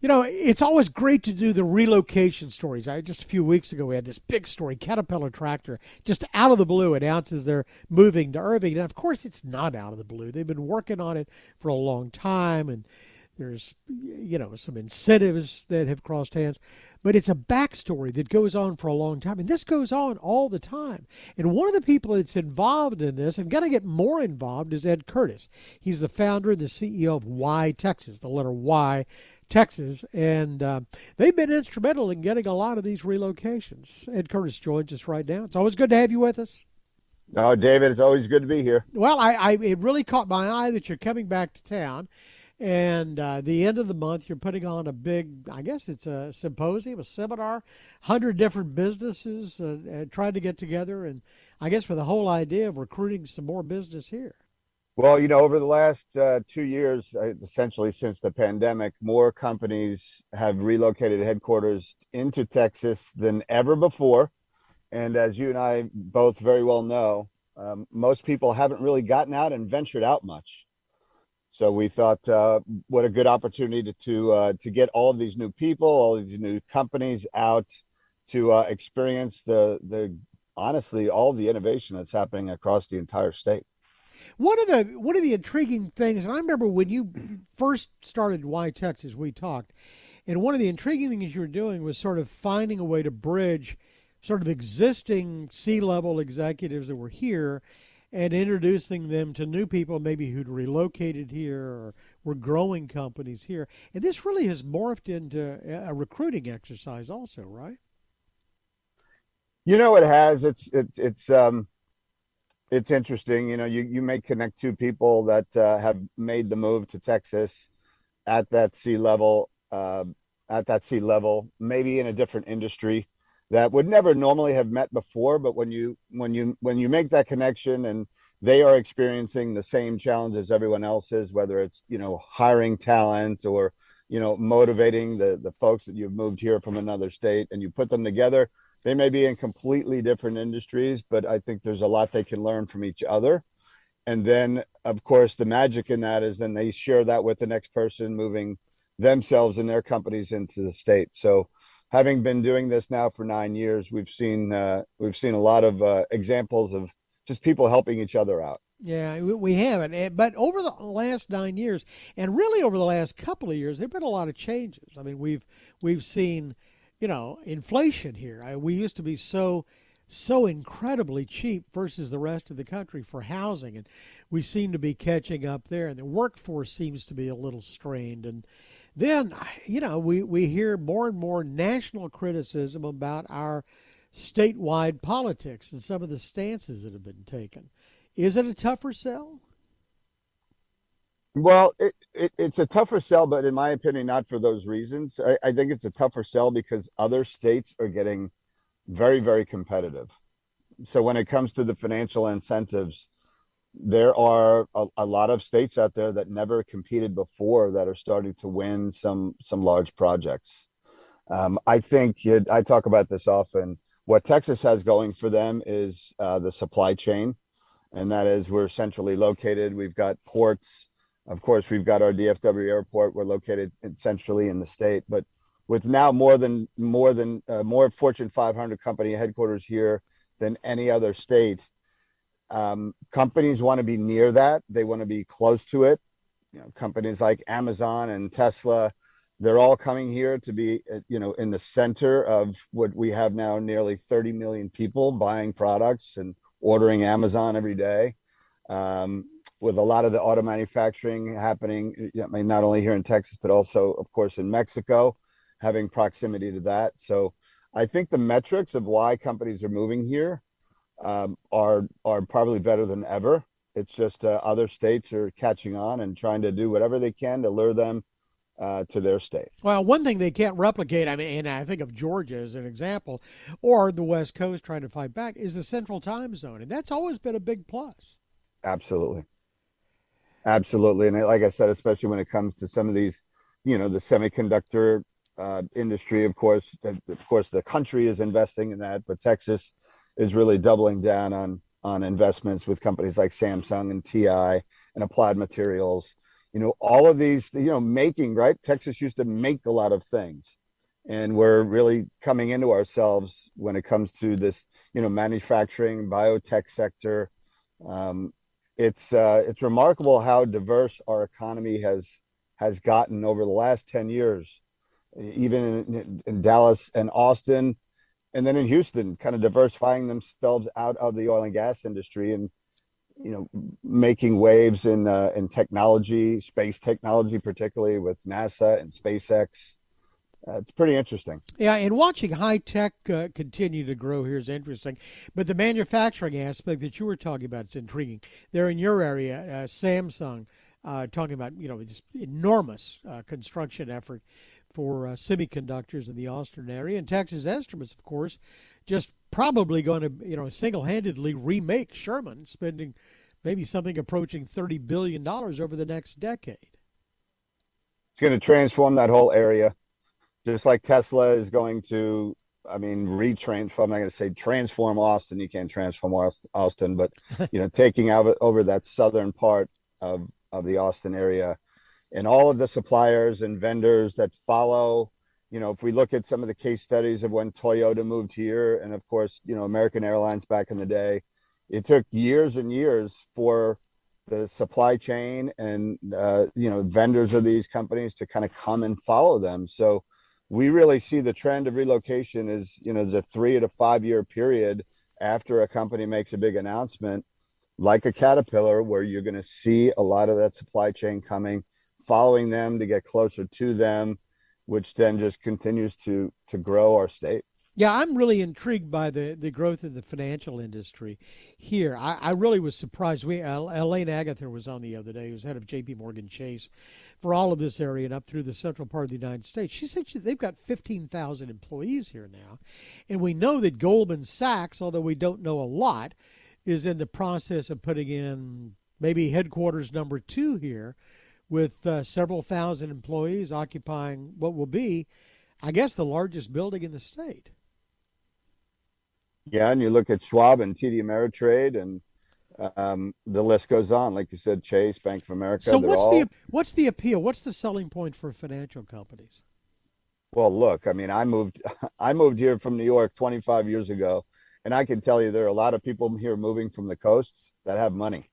You know, it's always great to do the relocation stories. I just a few weeks ago we had this big story. Caterpillar tractor just out of the blue announces they're moving to Irving, and of course it's not out of the blue. They've been working on it for a long time, and there's you know some incentives that have crossed hands, but it's a backstory that goes on for a long time, and this goes on all the time. And one of the people that's involved in this and going to get more involved is Ed Curtis. He's the founder and the CEO of Y Texas, the letter Y Texas, and uh, they've been instrumental in getting a lot of these relocations. Ed Curtis joins us right now. It's always good to have you with us. Oh, David, it's always good to be here. Well, I, I it really caught my eye that you're coming back to town, and uh, the end of the month you're putting on a big, I guess it's a symposium, a seminar, hundred different businesses uh, uh trying to get together, and I guess with the whole idea of recruiting some more business here. Well, you know, over the last uh, two years, uh, essentially since the pandemic, more companies have relocated headquarters into Texas than ever before. And as you and I both very well know, um, most people haven't really gotten out and ventured out much. So we thought, uh, what a good opportunity to to, uh, to get all of these new people, all these new companies out to uh, experience the the honestly all the innovation that's happening across the entire state. One of the one of the intriguing things, and I remember when you first started Y Texas, we talked, and one of the intriguing things you were doing was sort of finding a way to bridge sort of existing C level executives that were here and introducing them to new people maybe who'd relocated here or were growing companies here. And this really has morphed into a recruiting exercise also, right? You know it has. It's it's it's um it's interesting. You know, you you may connect two people that uh, have made the move to Texas at that C level, uh, at that C level, maybe in a different industry that would never normally have met before. But when you when you when you make that connection and they are experiencing the same challenges everyone else is, whether it's you know hiring talent or you know motivating the the folks that you've moved here from another state, and you put them together they may be in completely different industries, but I think there's a lot they can learn from each other. And then, of course, the magic in that is then they share that with the next person moving themselves and their companies into the state. So, having been doing this now for nine years, we've seen uh, we've seen a lot of uh, examples of just people helping each other out. Yeah, we haven't. But over the last nine years, and really over the last couple of years, there've been a lot of changes. I mean, we've we've seen you know, inflation here. I, we used to be so so incredibly cheap versus the rest of the country for housing and we seem to be catching up there and the workforce seems to be a little strained. And then you know we, we hear more and more national criticism about our statewide politics and some of the stances that have been taken. Is it a tougher sell well, it, it, it's a tougher sell, but in my opinion, not for those reasons. I, I, think it's a tougher sell because other states are getting very, very competitive. So when it comes to the financial incentives, there are a, a lot of states out there that never competed before that are starting to win some some large projects. Um, I think it, I talk about this often. What Texas has going for them is uh, the supply chain, and that is we're centrally located. We've got ports of course, we've got our DFW airport. We're located centrally in the state, but with now more than more than uh, more Fortune 500 company headquarters here than any other state, um, companies want to be near that. They want to be close to it. You know, companies like Amazon and Tesla, they're all coming here to be, uh, you know, in the center of what we have now. Nearly 30 million people buying products and ordering Amazon every day. Um, with a lot of the auto manufacturing happening, I mean, not only here in Texas, but also, of course, in Mexico, having proximity to that. So I think the metrics of why companies are moving here um, are are probably better than ever. It's just uh, other states are catching on and trying to do whatever they can to lure them uh, to their state. Well, one thing they can't replicate, I mean, and I think of Georgia as an example, or the West Coast trying to fight back, is the Central Time Zone, and that's always been a big plus. Absolutely. Absolutely, and like I said, especially when it comes to some of these, you know, the semiconductor uh, industry. Of course, of course, the country is investing in that, but Texas is really doubling down on on investments with companies like Samsung and TI and Applied Materials. you know, all of these, you know, making, right? Texas used to make a lot of things. And we're really coming into ourselves when it comes to this, you know, manufacturing, biotech sector. Um, it's uh, it's remarkable how diverse our economy has has gotten over the last 10 years, even in, in Dallas and Austin, and then in Houston, kind of diversifying themselves out of the oil and gas industry and you know making waves in uh, in technology, space technology, particularly with NASA and SpaceX. Uh, it's pretty interesting. Yeah, and watching high tech uh, continue to grow here is interesting. But the manufacturing aspect that you were talking about is intriguing. They're in your area, uh, Samsung, uh, talking about you know this enormous uh, construction effort for uh, semiconductors in the Austin area, and Texas Instruments, of course, just probably going to you know single-handedly remake Sherman, spending maybe something approaching thirty billion dollars over the next decade. It's going to transform that whole area, just like Tesla is going to. I mean, retransform. I'm not going to say transform Austin. You can't transform Austin, but you know, taking out over that southern part of of the Austin area, and all of the suppliers and vendors that follow you know, if we look at some of the case studies of when Toyota moved here, and of course, you know, American Airlines back in the day, it took years and years for the supply chain and uh, you know vendors of these companies to kind of come and follow them. So we really see the trend of relocation is you know a three to five year period after a company makes a big announcement, like a Caterpillar, where you're going to see a lot of that supply chain coming, following them to get closer to them which then just continues to to grow our state. Yeah, I'm really intrigued by the, the growth of the financial industry here. I, I really was surprised. We Elaine Agather was on the other day, who's head of J.P. Morgan Chase for all of this area and up through the central part of the United States. She said she, they've got 15,000 employees here now, and we know that Goldman Sachs, although we don't know a lot, is in the process of putting in maybe headquarters number two here with uh, several thousand employees occupying what will be, I guess, the largest building in the state. Yeah, and you look at Schwab and TD Ameritrade, and um, the list goes on. Like you said, Chase, Bank of America. So what's all... the what's the appeal? What's the selling point for financial companies? Well, look, I mean, I moved I moved here from New York 25 years ago, and I can tell you there are a lot of people here moving from the coasts that have money.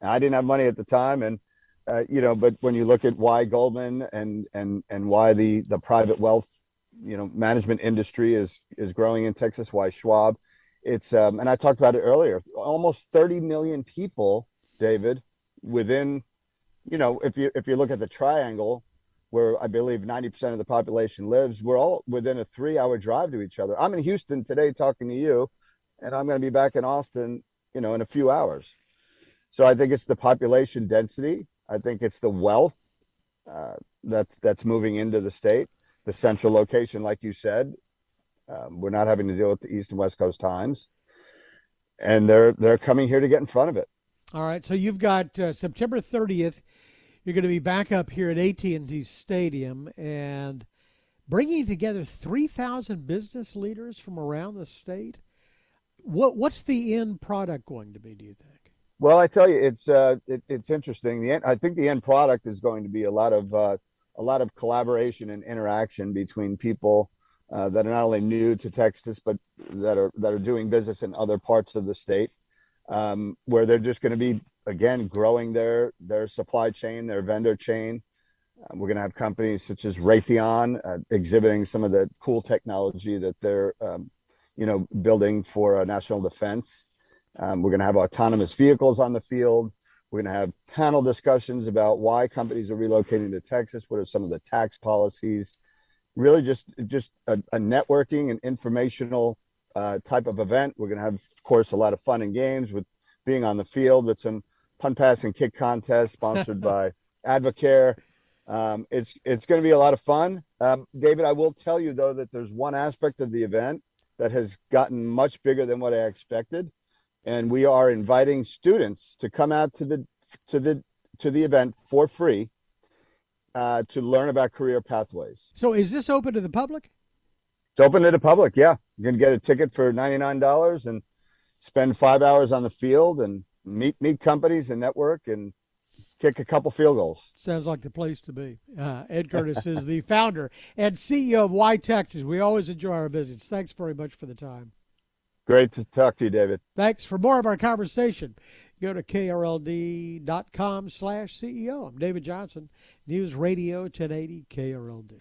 And I didn't have money at the time, and uh, you know, but when you look at why Goldman and and and why the the private wealth, you know, management industry is is growing in Texas, why Schwab, it's um, and I talked about it earlier. Almost 30 million people, David, within, you know, if you if you look at the triangle, where I believe 90% of the population lives, we're all within a three hour drive to each other. I'm in Houston today talking to you, and I'm going to be back in Austin, you know, in a few hours. So I think it's the population density. I think it's the wealth uh, that's that's moving into the state. The central location, like you said, um, we're not having to deal with the East and West Coast times, and they're they're coming here to get in front of it. All right, so you've got uh, September 30th. You're going to be back up here at AT&T Stadium and bringing together 3,000 business leaders from around the state. What what's the end product going to be? Do you think? Well, I tell you, it's uh, it, it's interesting. The end, I think the end product is going to be a lot of uh, a lot of collaboration and interaction between people uh, that are not only new to Texas, but that are that are doing business in other parts of the state, um, where they're just going to be again growing their their supply chain, their vendor chain. Uh, we're going to have companies such as Raytheon uh, exhibiting some of the cool technology that they're um, you know building for national defense. Um, we're going to have autonomous vehicles on the field. We're going to have panel discussions about why companies are relocating to Texas. What are some of the tax policies? Really, just just a, a networking and informational uh, type of event. We're going to have, of course, a lot of fun and games with being on the field with some punt pass and kick contests sponsored by Advocare. Um, it's it's going to be a lot of fun. Um, David, I will tell you though that there's one aspect of the event that has gotten much bigger than what I expected and we are inviting students to come out to the to the to the event for free uh, to learn about career pathways. So is this open to the public? It's open to the public. Yeah, you can get a ticket for ninety nine dollars and spend five hours on the field and meet meet companies and network and kick a couple field goals. Sounds like the place to be. Uh, Ed Curtis is the founder and CEO of Y Texas. We always enjoy our visits. Thanks very much for the time. Great to talk to you, David. Thanks for more of our conversation. Go to krld.com slash CEO. I'm David Johnson, News Radio 1080 KRLD.